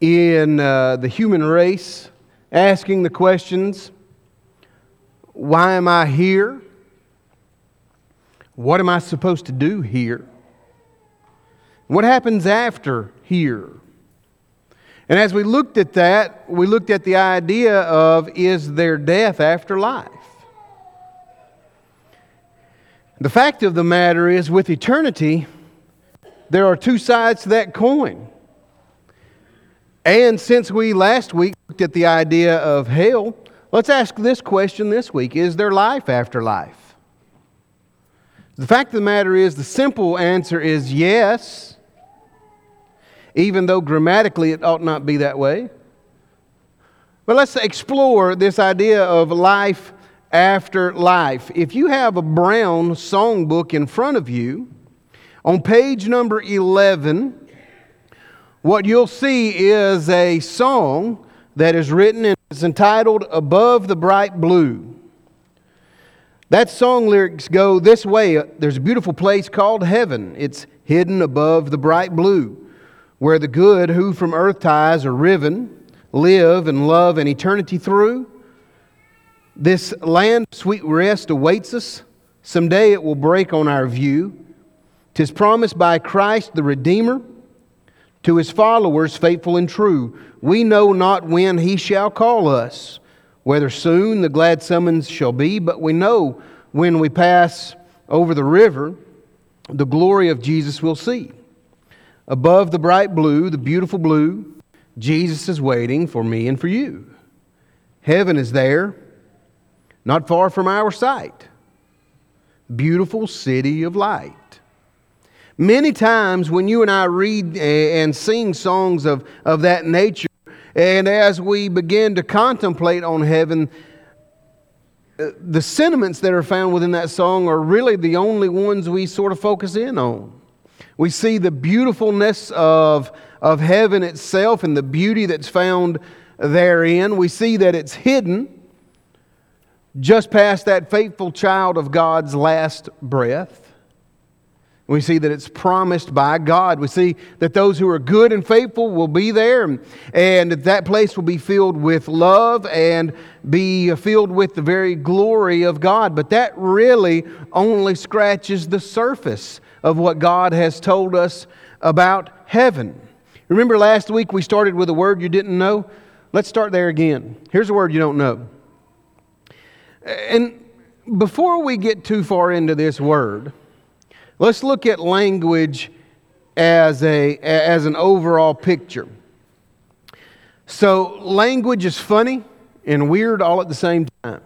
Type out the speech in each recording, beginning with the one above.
in uh, the human race, asking the questions why am I here? What am I supposed to do here? What happens after here? And as we looked at that, we looked at the idea of is there death after life? The fact of the matter is, with eternity, there are two sides to that coin. And since we last week looked at the idea of hell, let's ask this question this week Is there life after life? The fact of the matter is, the simple answer is yes even though grammatically it ought not be that way. But let's explore this idea of life after life. If you have a brown songbook in front of you, on page number 11, what you'll see is a song that is written and it's entitled Above the Bright Blue. That song lyrics go this way There's a beautiful place called heaven. It's hidden above the bright blue where the good who from earth ties are riven live and love an eternity through. This land of sweet rest awaits us. Someday it will break on our view. Tis promised by Christ the Redeemer to his followers, faithful and true. We know not when he shall call us, whether soon the glad summons shall be, but we know when we pass over the river, the glory of Jesus we'll see. Above the bright blue, the beautiful blue, Jesus is waiting for me and for you. Heaven is there, not far from our sight. Beautiful city of light. Many times when you and I read and sing songs of, of that nature, and as we begin to contemplate on heaven, uh, the sentiments that are found within that song are really the only ones we sort of focus in on. We see the beautifulness of, of heaven itself and the beauty that's found therein. We see that it's hidden just past that faithful child of God's last breath. We see that it's promised by God. We see that those who are good and faithful will be there, and that place will be filled with love and be filled with the very glory of God. But that really only scratches the surface of what God has told us about heaven. Remember last week we started with a word you didn't know? Let's start there again. Here's a word you don't know. And before we get too far into this word, let's look at language as, a, as an overall picture. So, language is funny and weird all at the same time.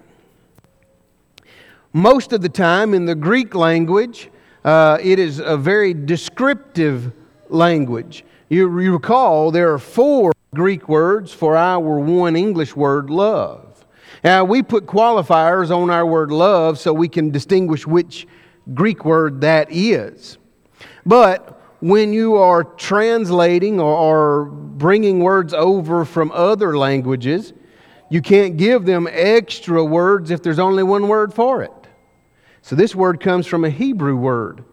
Most of the time in the Greek language, uh, it is a very descriptive language. You, you recall there are four Greek words for our one English word, love. Now, we put qualifiers on our word love so we can distinguish which Greek word that is. But when you are translating or, bringing words over from other languages, you can't give them extra words if there's only one word for it. So this word comes from a Hebrew word.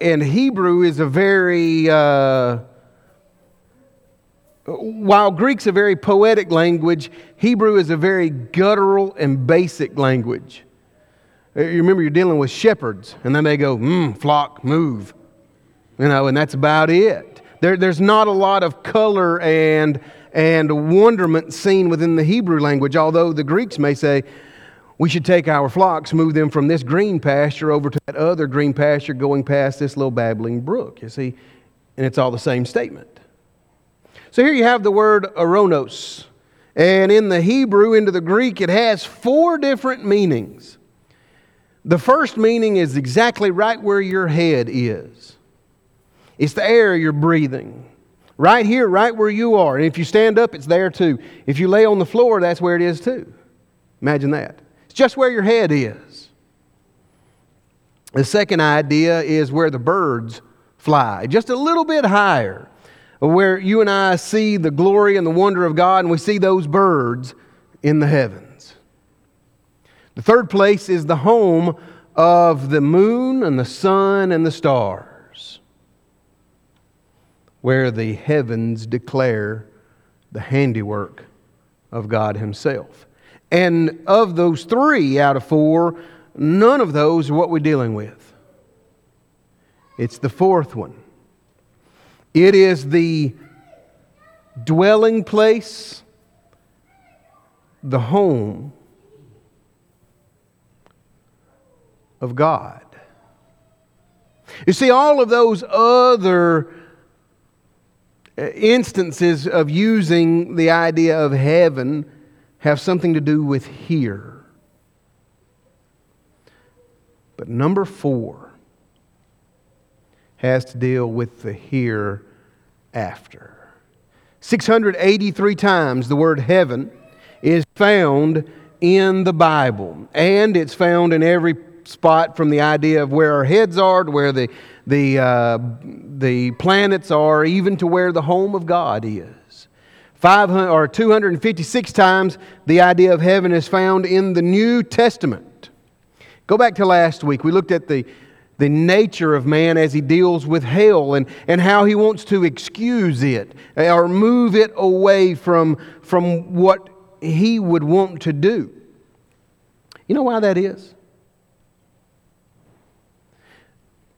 And Hebrew is a very, uh, while Greek's a very poetic language, Hebrew is a very guttural and basic language. Uh, you remember you're dealing with shepherds, and then they go, mmm, flock, move. You know, and that's about it. There, there's not a lot of color and, and wonderment seen within the Hebrew language, although the Greeks may say, we should take our flocks, move them from this green pasture over to that other green pasture going past this little babbling brook, you see? And it's all the same statement. So here you have the word ouranos. And in the Hebrew, into the Greek, it has four different meanings. The first meaning is exactly right where your head is. It's the air you're breathing. Right here, right where you are. And if you stand up, it's there too. If you lay on the floor, that's where it is too. Imagine that It's just where your head is. The second idea is where the birds fly, just a little bit higher, where you and I see the glory and the wonder of God, and we see those birds in the heavens. The third place is the home of the moon and the sun and the stars, where the heavens declare the handiwork of God Himself. And of those three out of four, none of those are what we're dealing with. It's the fourth one. It is the dwelling place, the home of God. You see, all of those other uh, instances of using the idea of heaven have something to do with here. But number four has to deal with the hereafter. 683 times the word heaven is found in the Bible, and it's found in every spot from the idea of where our heads are to where the, the, uh, the planets are, even to where the home of God is. 500 or 256 times the idea of heaven is found in the New Testament. Go back to last week. We looked at the, the nature of man as he deals with hell and, and how he wants to excuse it or move it away from, from what he would want to do. You know why that is?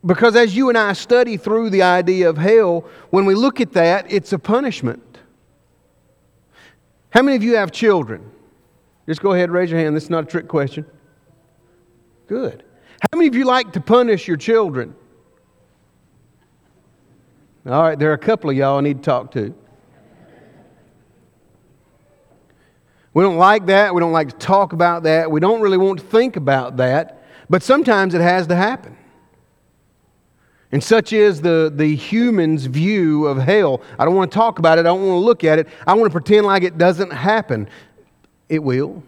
Because as you and I study through the idea of hell, when we look at that, it's a punishment. How many of you have children? Just go ahead and raise your hand. This is not a trick question. Good. How many of you like to punish your children? All right, there are a couple of y'all I need to talk to. We don't like that. We don't like to talk about that. We don't really want to think about that. But sometimes it has to happen. And such is the, the human's view of hell. I don't want to talk about it. I don't want to look at it. I want to pretend like it doesn't happen. It will.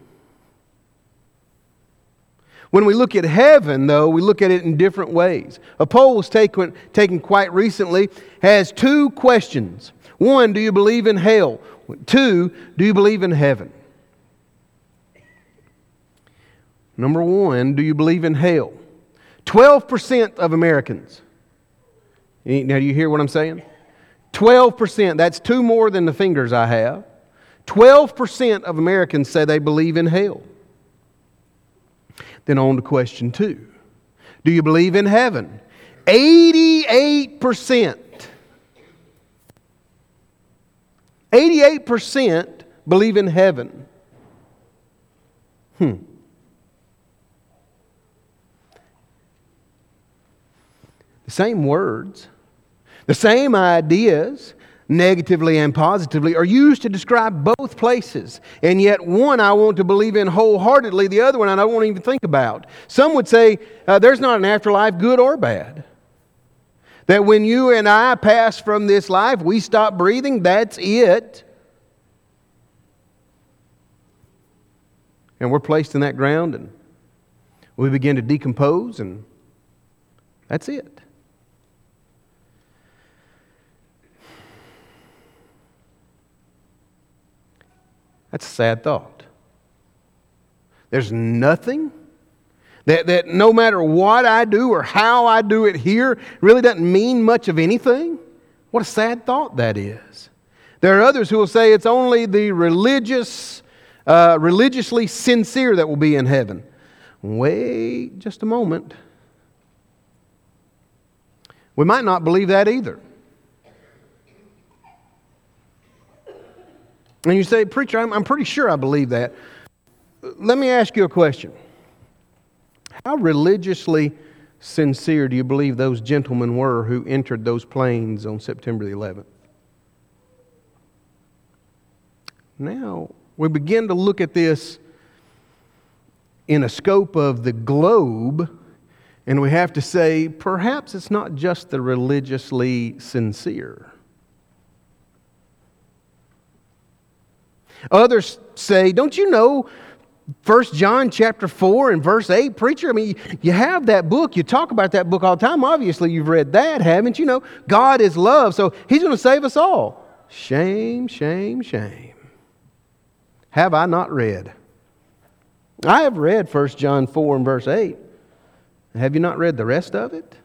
When we look at heaven, though, we look at it in different ways. A poll was taken, taken quite recently, has two questions. One, do you believe in hell? Two, do you believe in heaven? Number one, do you believe in hell? 12% of Americans now, do you hear what I'm saying? 12%, that's two more than the fingers I have. 12% of Americans say they believe in hell. Then on to question two Do you believe in heaven? 88%. 88% believe in heaven. Hmm. The same words, the same ideas, negatively and positively, are used to describe both places. And yet, one I want to believe in wholeheartedly, the other one I don't want to even think about. Some would say uh, there's not an afterlife, good or bad. That when you and I pass from this life, we stop breathing, that's it. And we're placed in that ground and we begin to decompose, and that's it. That's a sad thought. There's nothing that, that no matter what I do or how I do it here really doesn't mean much of anything. What a sad thought that is. There are others who will say it's only the religious, uh, religiously sincere that will be in heaven. Wait just a moment. We might not believe that either. And you say, Preacher, I'm, I'm pretty sure I believe that. Let me ask you a question. How religiously sincere do you believe those gentlemen were who entered those planes on September the 11th? Now, we begin to look at this in a scope of the globe, and we have to say perhaps it's not just the religiously sincere. Others say, Don't you know 1 John chapter 4 and verse 8, preacher? I mean, you have that book. You talk about that book all the time. Obviously, you've read that, haven't you? Know God is love, so He's going to save us all. Shame, shame, shame. Have I not read? I have read 1 John 4 and verse 8. Have you not read the rest of it?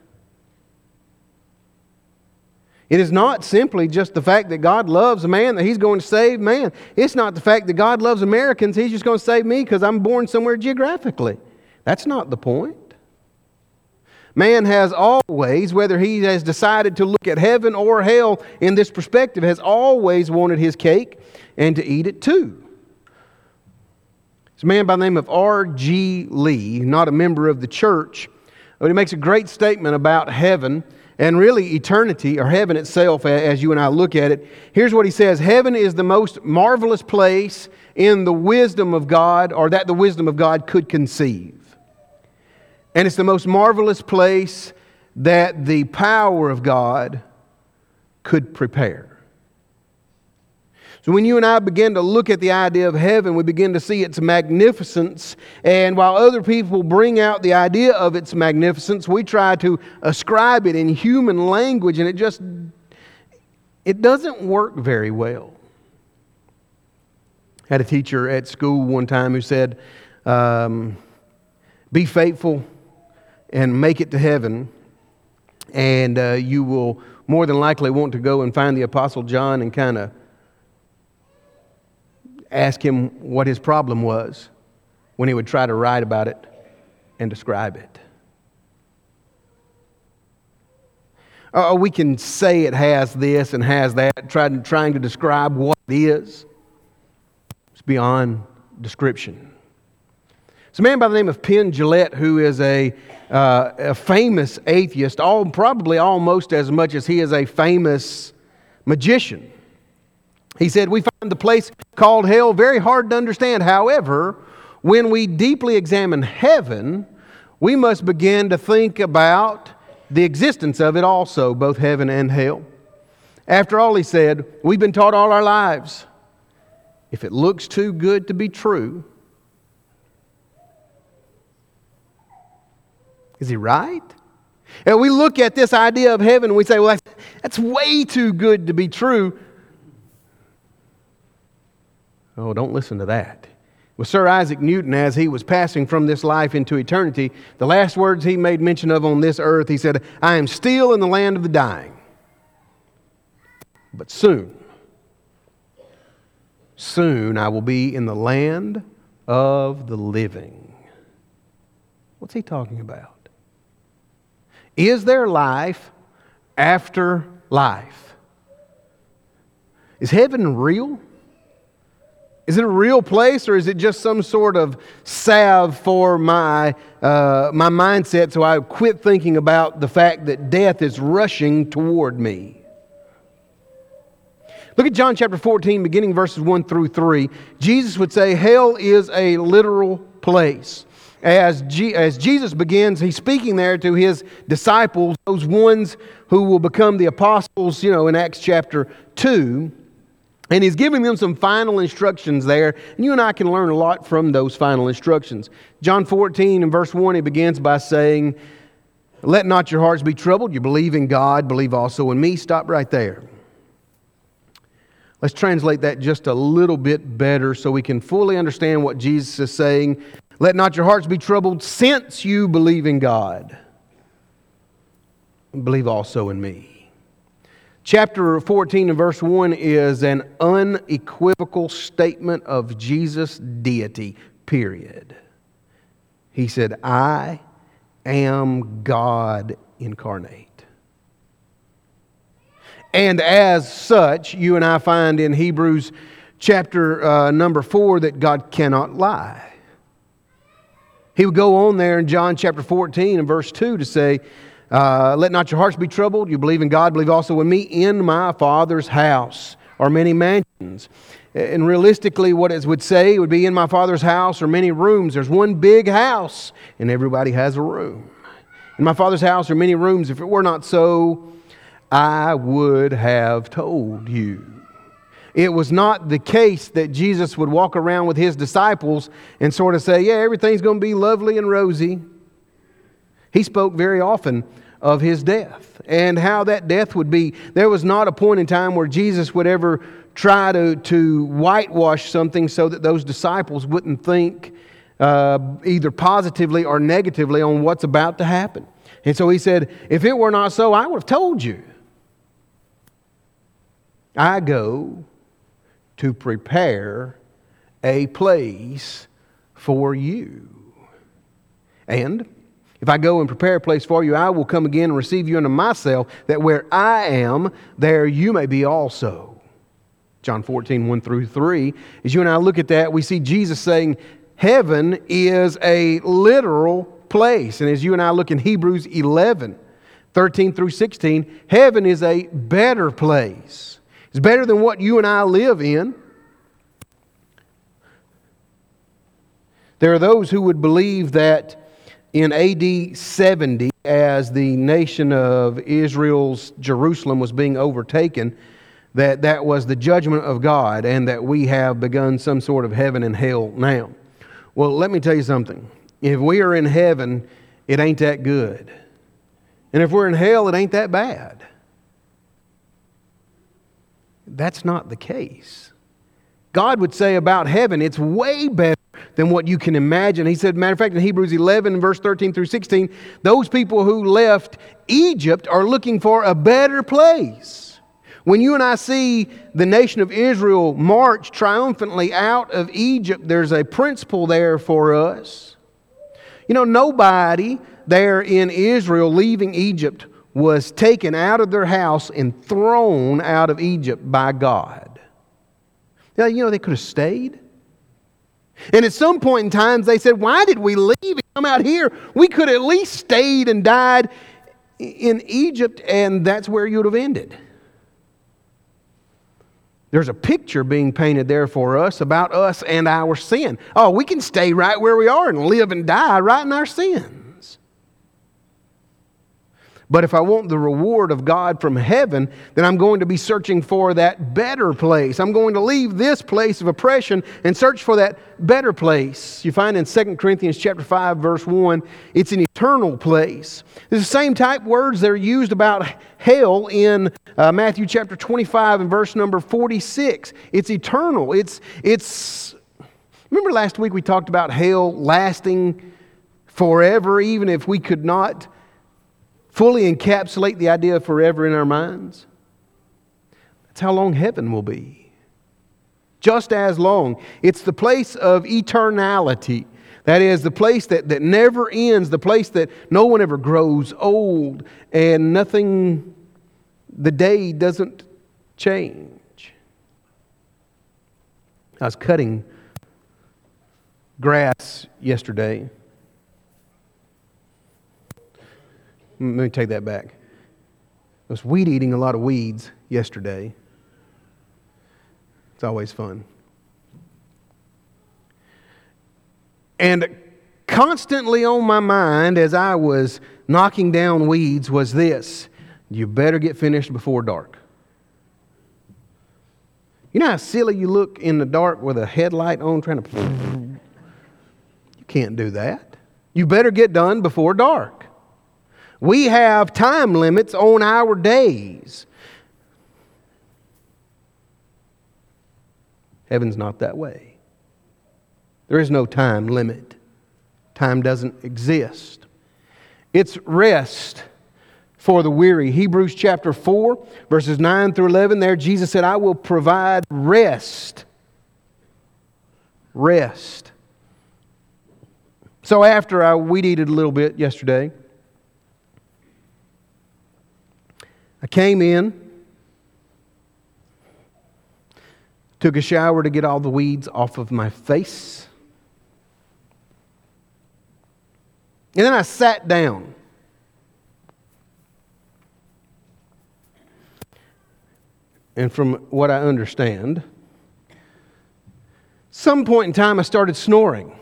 It is not simply just the fact that God loves a man, that He's going to save man. It's not the fact that God loves Americans, He's just going to save me because I'm born somewhere geographically. That's not the point. Man has always, whether he has decided to look at heaven or hell in this perspective, has always wanted his cake and to eat it too. It's a man by the name of R.G. Lee, not a member of the church, but he makes a great statement about heaven and really eternity, or heaven itself, as you and I look at it. Here's what he says Heaven is the most marvelous place in the wisdom of God, or that the wisdom of God could conceive. And it's the most marvelous place that the power of God could prepare. So when you and I begin to look at the idea of heaven, we begin to see its magnificence. And while other people bring out the idea of its magnificence, we try to ascribe it in human language, and it just it doesn't work very well. I had a teacher at school one time who said, um, "Be faithful and make it to heaven, and uh, you will more than likely want to go and find the Apostle John and kind of." Ask him what his problem was when he would try to write about it and describe it. Uh, we can say it has this and has that, trying, trying to describe what it is. It's beyond description. It's a man by the name of Penn Jillette who is a, uh, a famous atheist, all, probably almost as much as he is a famous magician. He said, We find the place called hell very hard to understand. However, when we deeply examine heaven, we must begin to think about the existence of it also, both heaven and hell. After all, he said, We've been taught all our lives if it looks too good to be true, is he right? And we look at this idea of heaven and we say, Well, that's, that's way too good to be true. Oh, don't listen to that. With Sir Isaac Newton, as he was passing from this life into eternity, the last words he made mention of on this earth, he said, I am still in the land of the dying. But soon, soon I will be in the land of the living. What's he talking about? Is there life after life? Is heaven real? Is it a real place or is it just some sort of salve for my, uh, my mindset so I quit thinking about the fact that death is rushing toward me? Look at John chapter 14, beginning verses 1 through 3. Jesus would say, Hell is a literal place. As, G- as Jesus begins, he's speaking there to his disciples, those ones who will become the apostles, you know, in Acts chapter 2. And he's giving them some final instructions there. And you and I can learn a lot from those final instructions. John 14 and verse 1, he begins by saying, Let not your hearts be troubled. You believe in God, believe also in me. Stop right there. Let's translate that just a little bit better so we can fully understand what Jesus is saying. Let not your hearts be troubled since you believe in God. Believe also in me. Chapter 14 and verse 1 is an unequivocal statement of Jesus' deity, period. He said, I am God incarnate. And as such, you and I find in Hebrews chapter uh, number 4 that God cannot lie. He would go on there in John chapter 14 and verse 2 to say, uh, let not your hearts be troubled. You believe in God, believe also in me. In my Father's house are many mansions. And realistically, what it would say would be in my Father's house are many rooms. There's one big house, and everybody has a room. In my Father's house are many rooms. If it were not so, I would have told you. It was not the case that Jesus would walk around with his disciples and sort of say, Yeah, everything's going to be lovely and rosy. He spoke very often of his death and how that death would be. There was not a point in time where Jesus would ever try to, to whitewash something so that those disciples wouldn't think uh, either positively or negatively on what's about to happen. And so he said, If it were not so, I would have told you. I go to prepare a place for you. And if I go and prepare a place for you, I will come again and receive you into myself, that where I am, there you may be also. John 14, 1 through 3. As you and I look at that, we see Jesus saying, Heaven is a literal place. And as you and I look in Hebrews 11, 13 through 16, heaven is a better place. It's better than what you and I live in. There are those who would believe that in AD 70, as the nation of Israel's Jerusalem was being overtaken, that that was the judgment of God and that we have begun some sort of heaven and hell now. Well, let me tell you something. If we are in heaven, it ain't that good. And if we're in hell, it ain't that bad. That's not the case. God would say about heaven, it's way better than what you can imagine. He said, matter of fact, in Hebrews 11, verse 13 through 16, those people who left Egypt are looking for a better place. When you and I see the nation of Israel march triumphantly out of Egypt, there's a principle there for us. You know, nobody there in Israel leaving Egypt was taken out of their house and thrown out of Egypt by God. Now, you know, they could have stayed. And at some point in time, they said, Why did we leave and come out here? We could at least stayed and died in Egypt, and that's where you would have ended. There's a picture being painted there for us about us and our sin. Oh, we can stay right where we are and live and die right in our sin. But if I want the reward of God from heaven, then I'm going to be searching for that better place. I'm going to leave this place of oppression and search for that better place. You find in 2 Corinthians chapter 5 verse 1, it's an eternal place. It's the same type words that are used about hell in uh, Matthew chapter 25 and verse number 46. It's eternal. It's it's Remember last week we talked about hell lasting forever even if we could not fully encapsulate the idea of forever in our minds? That's how long heaven will be. Just as long. It's the place of eternality. That is, the place that, that never ends, the place that no one ever grows old and nothing, the day doesn't change. I was cutting grass yesterday. Let me take that back. I was weed eating a lot of weeds yesterday. It's always fun. And constantly on my mind as I was knocking down weeds was this you better get finished before dark. You know how silly you look in the dark with a headlight on trying to. You can't do that. You better get done before dark. We have time limits on our days. Heaven's not that way. There is no time limit. Time doesn't exist. It's rest for the weary. Hebrews chapter 4, verses 9 through 11, there Jesus said, I will provide rest. Rest. So after I weed eated a little bit yesterday, I came in, took a shower to get all the weeds off of my face, and then I sat down. And from what I understand, some point in time I started snoring.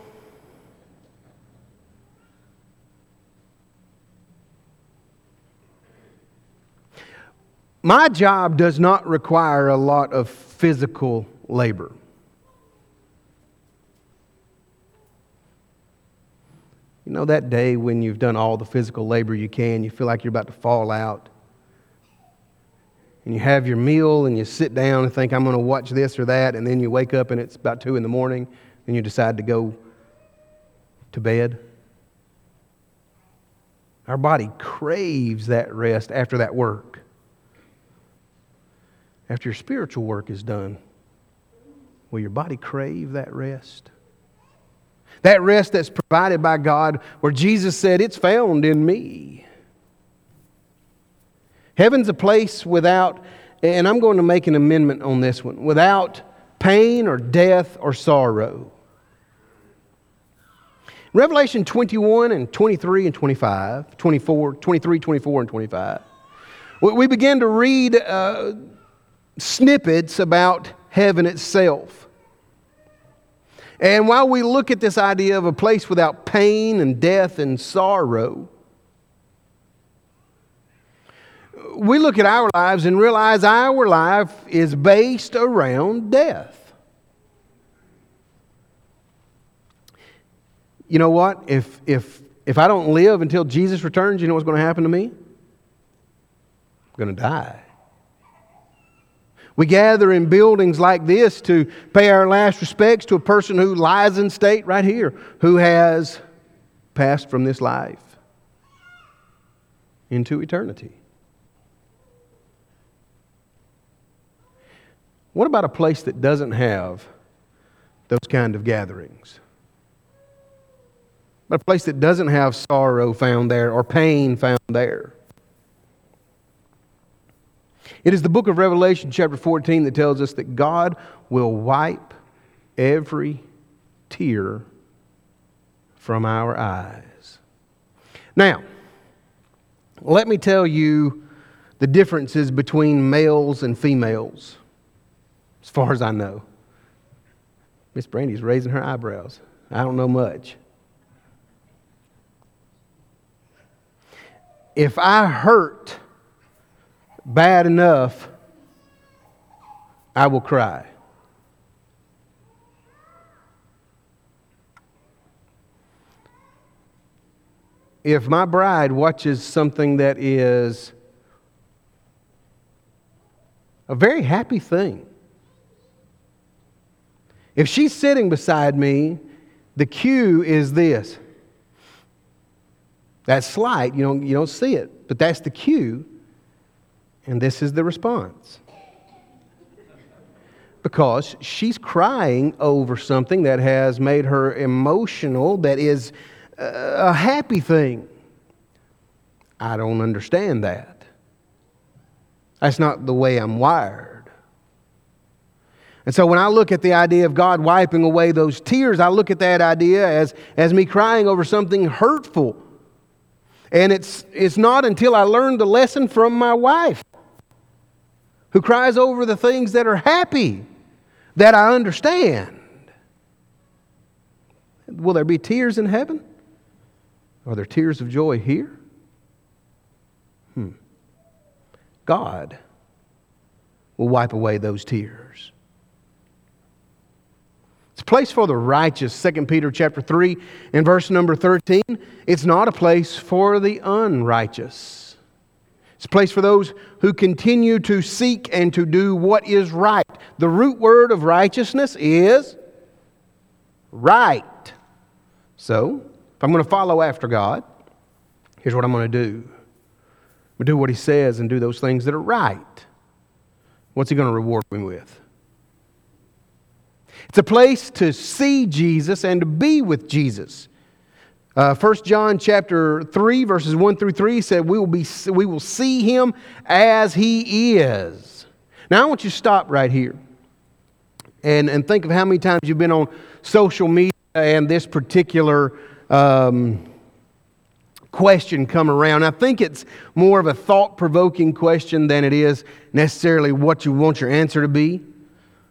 My job does not require a lot of physical labor. You know, that day when you've done all the physical labor you can, you feel like you're about to fall out. And you have your meal and you sit down and think, I'm going to watch this or that. And then you wake up and it's about 2 in the morning and you decide to go to bed. Our body craves that rest after that work. After your spiritual work is done, will your body crave that rest? That rest that's provided by God, where Jesus said, It's found in me. Heaven's a place without, and I'm going to make an amendment on this one, without pain or death or sorrow. Revelation 21 and 23 and 25, 24, 23, 24, and 25, we begin to read uh, snippets about heaven itself. And while we look at this idea of a place without pain and death and sorrow, we look at our lives and realize our life is based around death. You know what? If, if, if I don't live until Jesus returns, you know what's going to happen to me? I'm going to die. We gather in buildings like this to pay our last respects to a person who lies in state right here, who has passed from this life into eternity. What about a place that doesn't have those kind of gatherings? But a place that doesn't have sorrow found there or pain found there? It is the book of Revelation, chapter 14, that tells us that God will wipe every tear from our eyes. Now, let me tell you the differences between males and females as far as I know. Miss Brandy's raising her eyebrows. I don't know much. If I hurt bad enough, I will cry. If my bride watches something that is a very happy thing, if she's sitting beside me, the cue is this. That's slight, you don't, you don't see it, but that's the cue, and this is the response. Because she's crying over something that has made her emotional, that is uh, a happy thing. I don't understand that. That's not the way I'm wired. And so when I look at the idea of God wiping away those tears, I look at that idea as, as me crying over something hurtful. And it's, it's not until I learned the lesson from my wife, who cries over the things that are happy, that I understand. Will there be tears in heaven? Are there tears of joy here? Hmm. God will wipe away those tears. It's a place for the righteous, 2 Peter chapter 3 and verse number 13. It's not a place for the unrighteous. It's a place for those who continue to seek and to do what is right. The root word of righteousness is right. So, if I'm going to follow after God, here's what I'm going to do. I'm going to do what He says and do those things that are right. What's He going to reward me with? It's a place to see Jesus and to be with Jesus. Uh, 1 John chapter 3, verses 1 through 3 said, we will, be, we will see him as he is. Now, I want you to stop right here and, and think of how many times you've been on social media and this particular um, question come around. I think it's more of a thought provoking question than it is necessarily what you want your answer to be.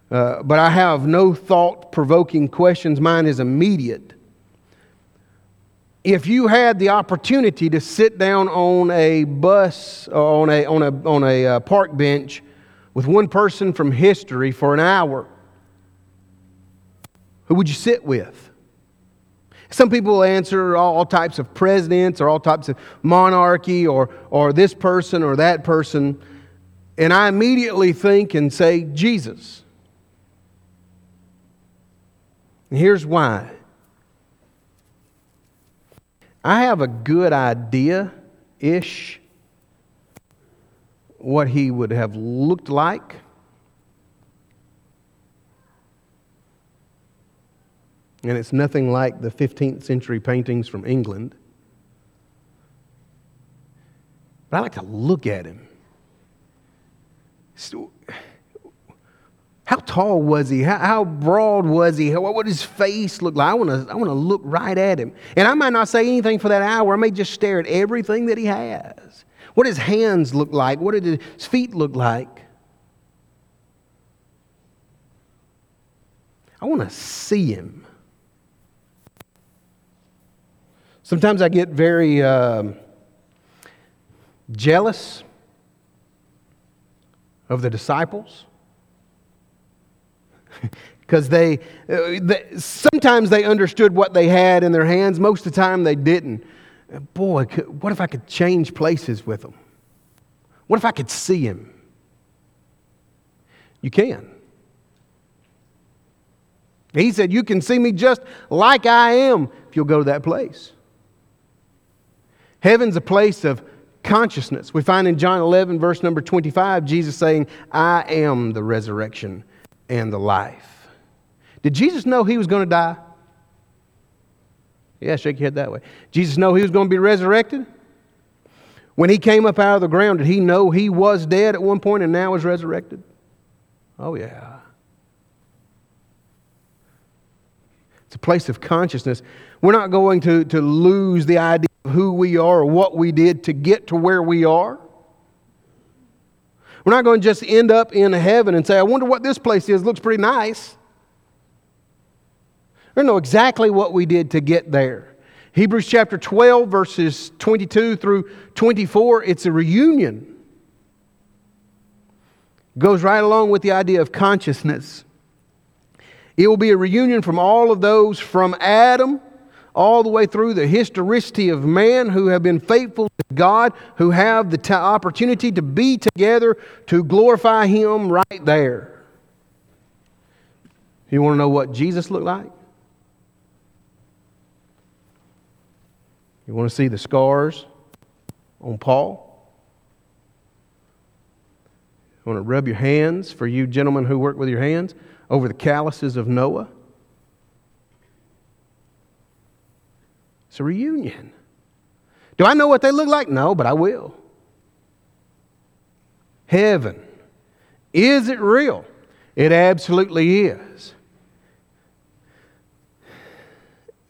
Uh, but I have no thought provoking questions. Mine is immediate. If you had the opportunity to sit down on a bus, uh, on a, on a, on a uh, park bench with one person from history for an hour, who would you sit with? Some people will answer all, all types of presidents or all types of monarchy or, or this person or that person. And I immediately think and say, Jesus. And here's why I have a good idea ish what he would have looked like. And it's nothing like the 15th century paintings from England. But I like to look at him. So, how tall was he? How, how broad was he? How, what would his face look like? I want to I wanna look right at him. And I might not say anything for that hour. I may just stare at everything that he has. What his hands look like? What did his feet look like? I want to see him. Sometimes I get very um, jealous of the disciples because they, uh, they, sometimes they understood what they had in their hands. Most of the time they didn't. Boy what if i could change places with them what if i could see him you can. He said you can see me just like i am if you'll go to that place. Heaven's a place of consciousness. We find in John 11, verse number 25, Jesus saying, I am the resurrection and the life. Did Jesus know he was going to die? Yeah, shake your head that way. Jesus know he was going to be resurrected? When he came up out of the ground, did he know he was dead at one point and now is resurrected? Oh, yeah. It's a place of consciousness. We're not going to, to lose the idea of who we are or what we did to get to where we are. We're not going to just end up in heaven and say, I wonder what this place is. Looks pretty nice. We know exactly what we did to get there. Hebrews chapter 12, verses 22 through 24, it's a reunion. Goes right along with the idea of consciousness. It will be a reunion from all of those from Adam all the way through the historicity of man who have been faithful to God, who have the t- opportunity to be together to glorify Him right there. You want to know what Jesus looked like? You want to see the scars on Paul? You want to rub your hands, for you gentlemen who work with your hands, over the calluses of Noah? It's a reunion. Do I know what they look like? No, but I will. Heaven. Is it real? It absolutely is.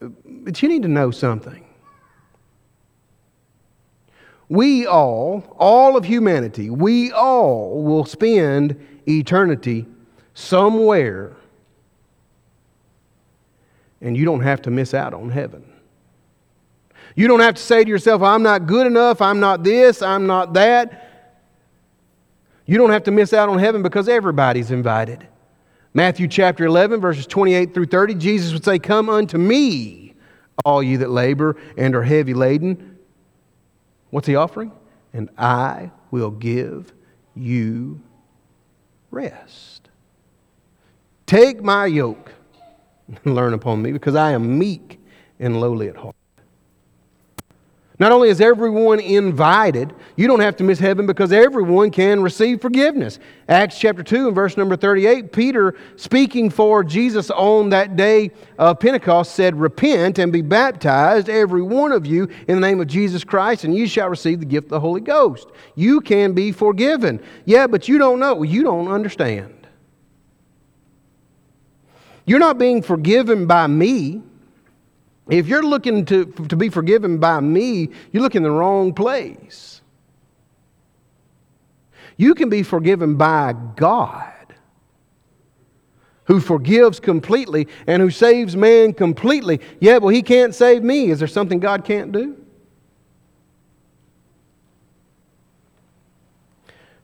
But you need to know something. We all, all of humanity, we all will spend eternity somewhere, and you don't have to miss out on heaven. You don't have to say to yourself, I'm not good enough, I'm not this, I'm not that. You don't have to miss out on heaven because everybody's invited. Matthew chapter 11, verses 28 through 30, Jesus would say, Come unto me, all you that labor and are heavy laden. What's he offering? And I will give you rest. Take my yoke and learn upon me, because I am meek and lowly at heart. Not only is everyone invited, you don't have to miss heaven because everyone can receive forgiveness. Acts chapter 2 and verse number 38, Peter, speaking for Jesus on that day of Pentecost, said, Repent and be baptized, every one of you, in the name of Jesus Christ, and you shall receive the gift of the Holy Ghost. You can be forgiven. Yeah, but you don't know. You don't understand. You're not being forgiven by me. If you're looking to, to be forgiven by me, you look in the wrong place. You can be forgiven by God, who forgives completely and who saves man completely. Yeah, well, he can't save me. Is there something God can't do?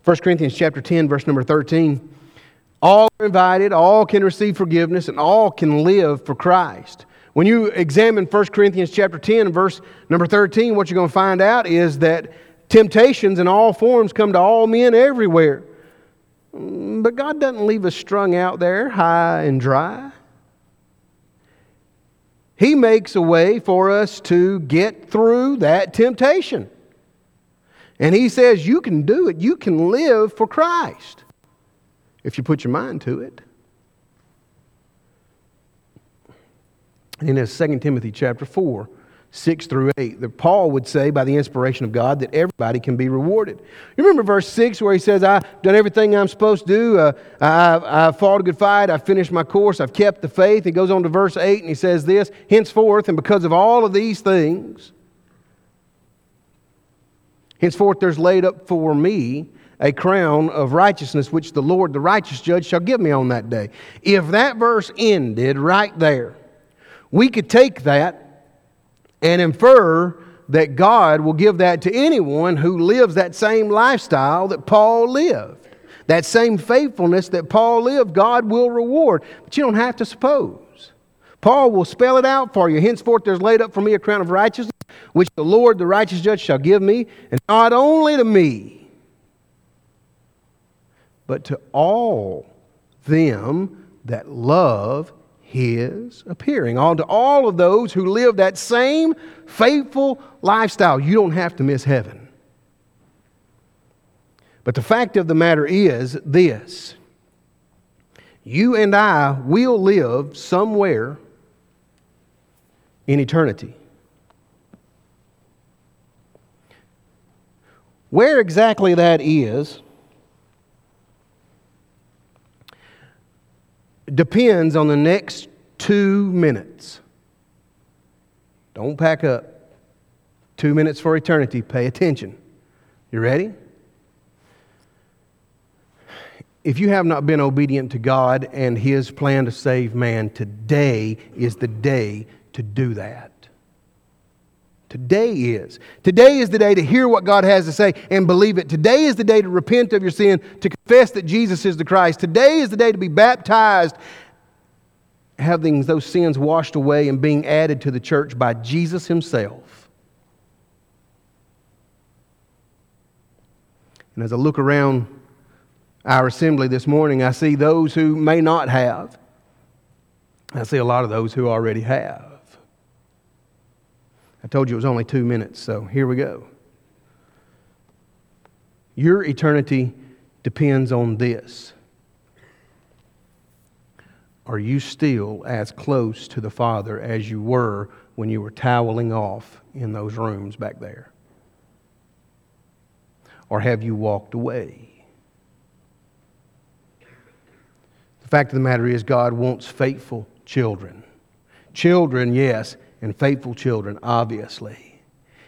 1 Corinthians chapter 10, verse number 13. All are invited, all can receive forgiveness, and all can live for Christ. When you examine 1 Corinthians chapter 10 verse number 13, what you're going to find out is that temptations in all forms come to all men everywhere. Mm, but God doesn't leave us strung out there high and dry. He makes a way for us to get through that temptation. And He says, You can do it. You can live for Christ if you put your mind to it. In his 2 Timothy chapter 4, 6 through 8, that Paul would say by the inspiration of God that everybody can be rewarded. You remember verse 6 where he says, I've done everything I'm supposed to do. Uh, I've, I've fought a good fight. I've finished my course. I've kept the faith. He goes on to verse 8 and he says this Henceforth, and because of all of these things, henceforth there's laid up for me a crown of righteousness, which the Lord, the righteous judge, shall give me on that day. If that verse ended right there, we could take that and infer that God will give that to anyone who lives that same lifestyle that Paul lived. That same faithfulness that Paul lived, God will reward. But you don't have to suppose. Paul will spell it out for you. Henceforth, there's laid up for me a crown of righteousness, which the Lord, the righteous judge, shall give me, and not only to me, but to all them that love his appearing. On to all of those who live that same faithful lifestyle. You don't have to miss heaven. But the fact of the matter is this you and I will live somewhere in eternity. Where exactly that is depends on the next two minutes. Don't pack up. Two minutes for eternity. Pay attention. You ready? If you have not been obedient to God and His plan to save man, today is the day to do that. Today is. Today is the day to hear what God has to say and believe it. Today is the day to repent of your sin, to confess that Jesus is the Christ. Today is the day to be baptized, having those sins washed away and being added to the church by Jesus Himself. And as I look around our assembly this morning, I see those who may not have. I see a lot of those who already have. I told you it was only two minutes, so here we go. Your eternity depends on this. Are you still as close to the Father as you were when you were toweling off in those rooms back there? Or have you walked away? The fact of the matter is, God wants faithful children. Children, yes, and faithful children, obviously.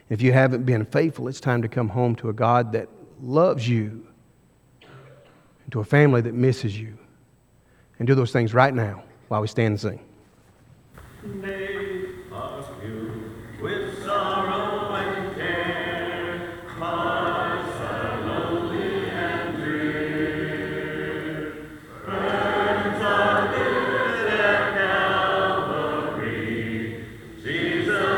If you haven't been faithful, it's time to come home to a God that loves you, and to a family that misses you. And do those things right now while we stand and sing.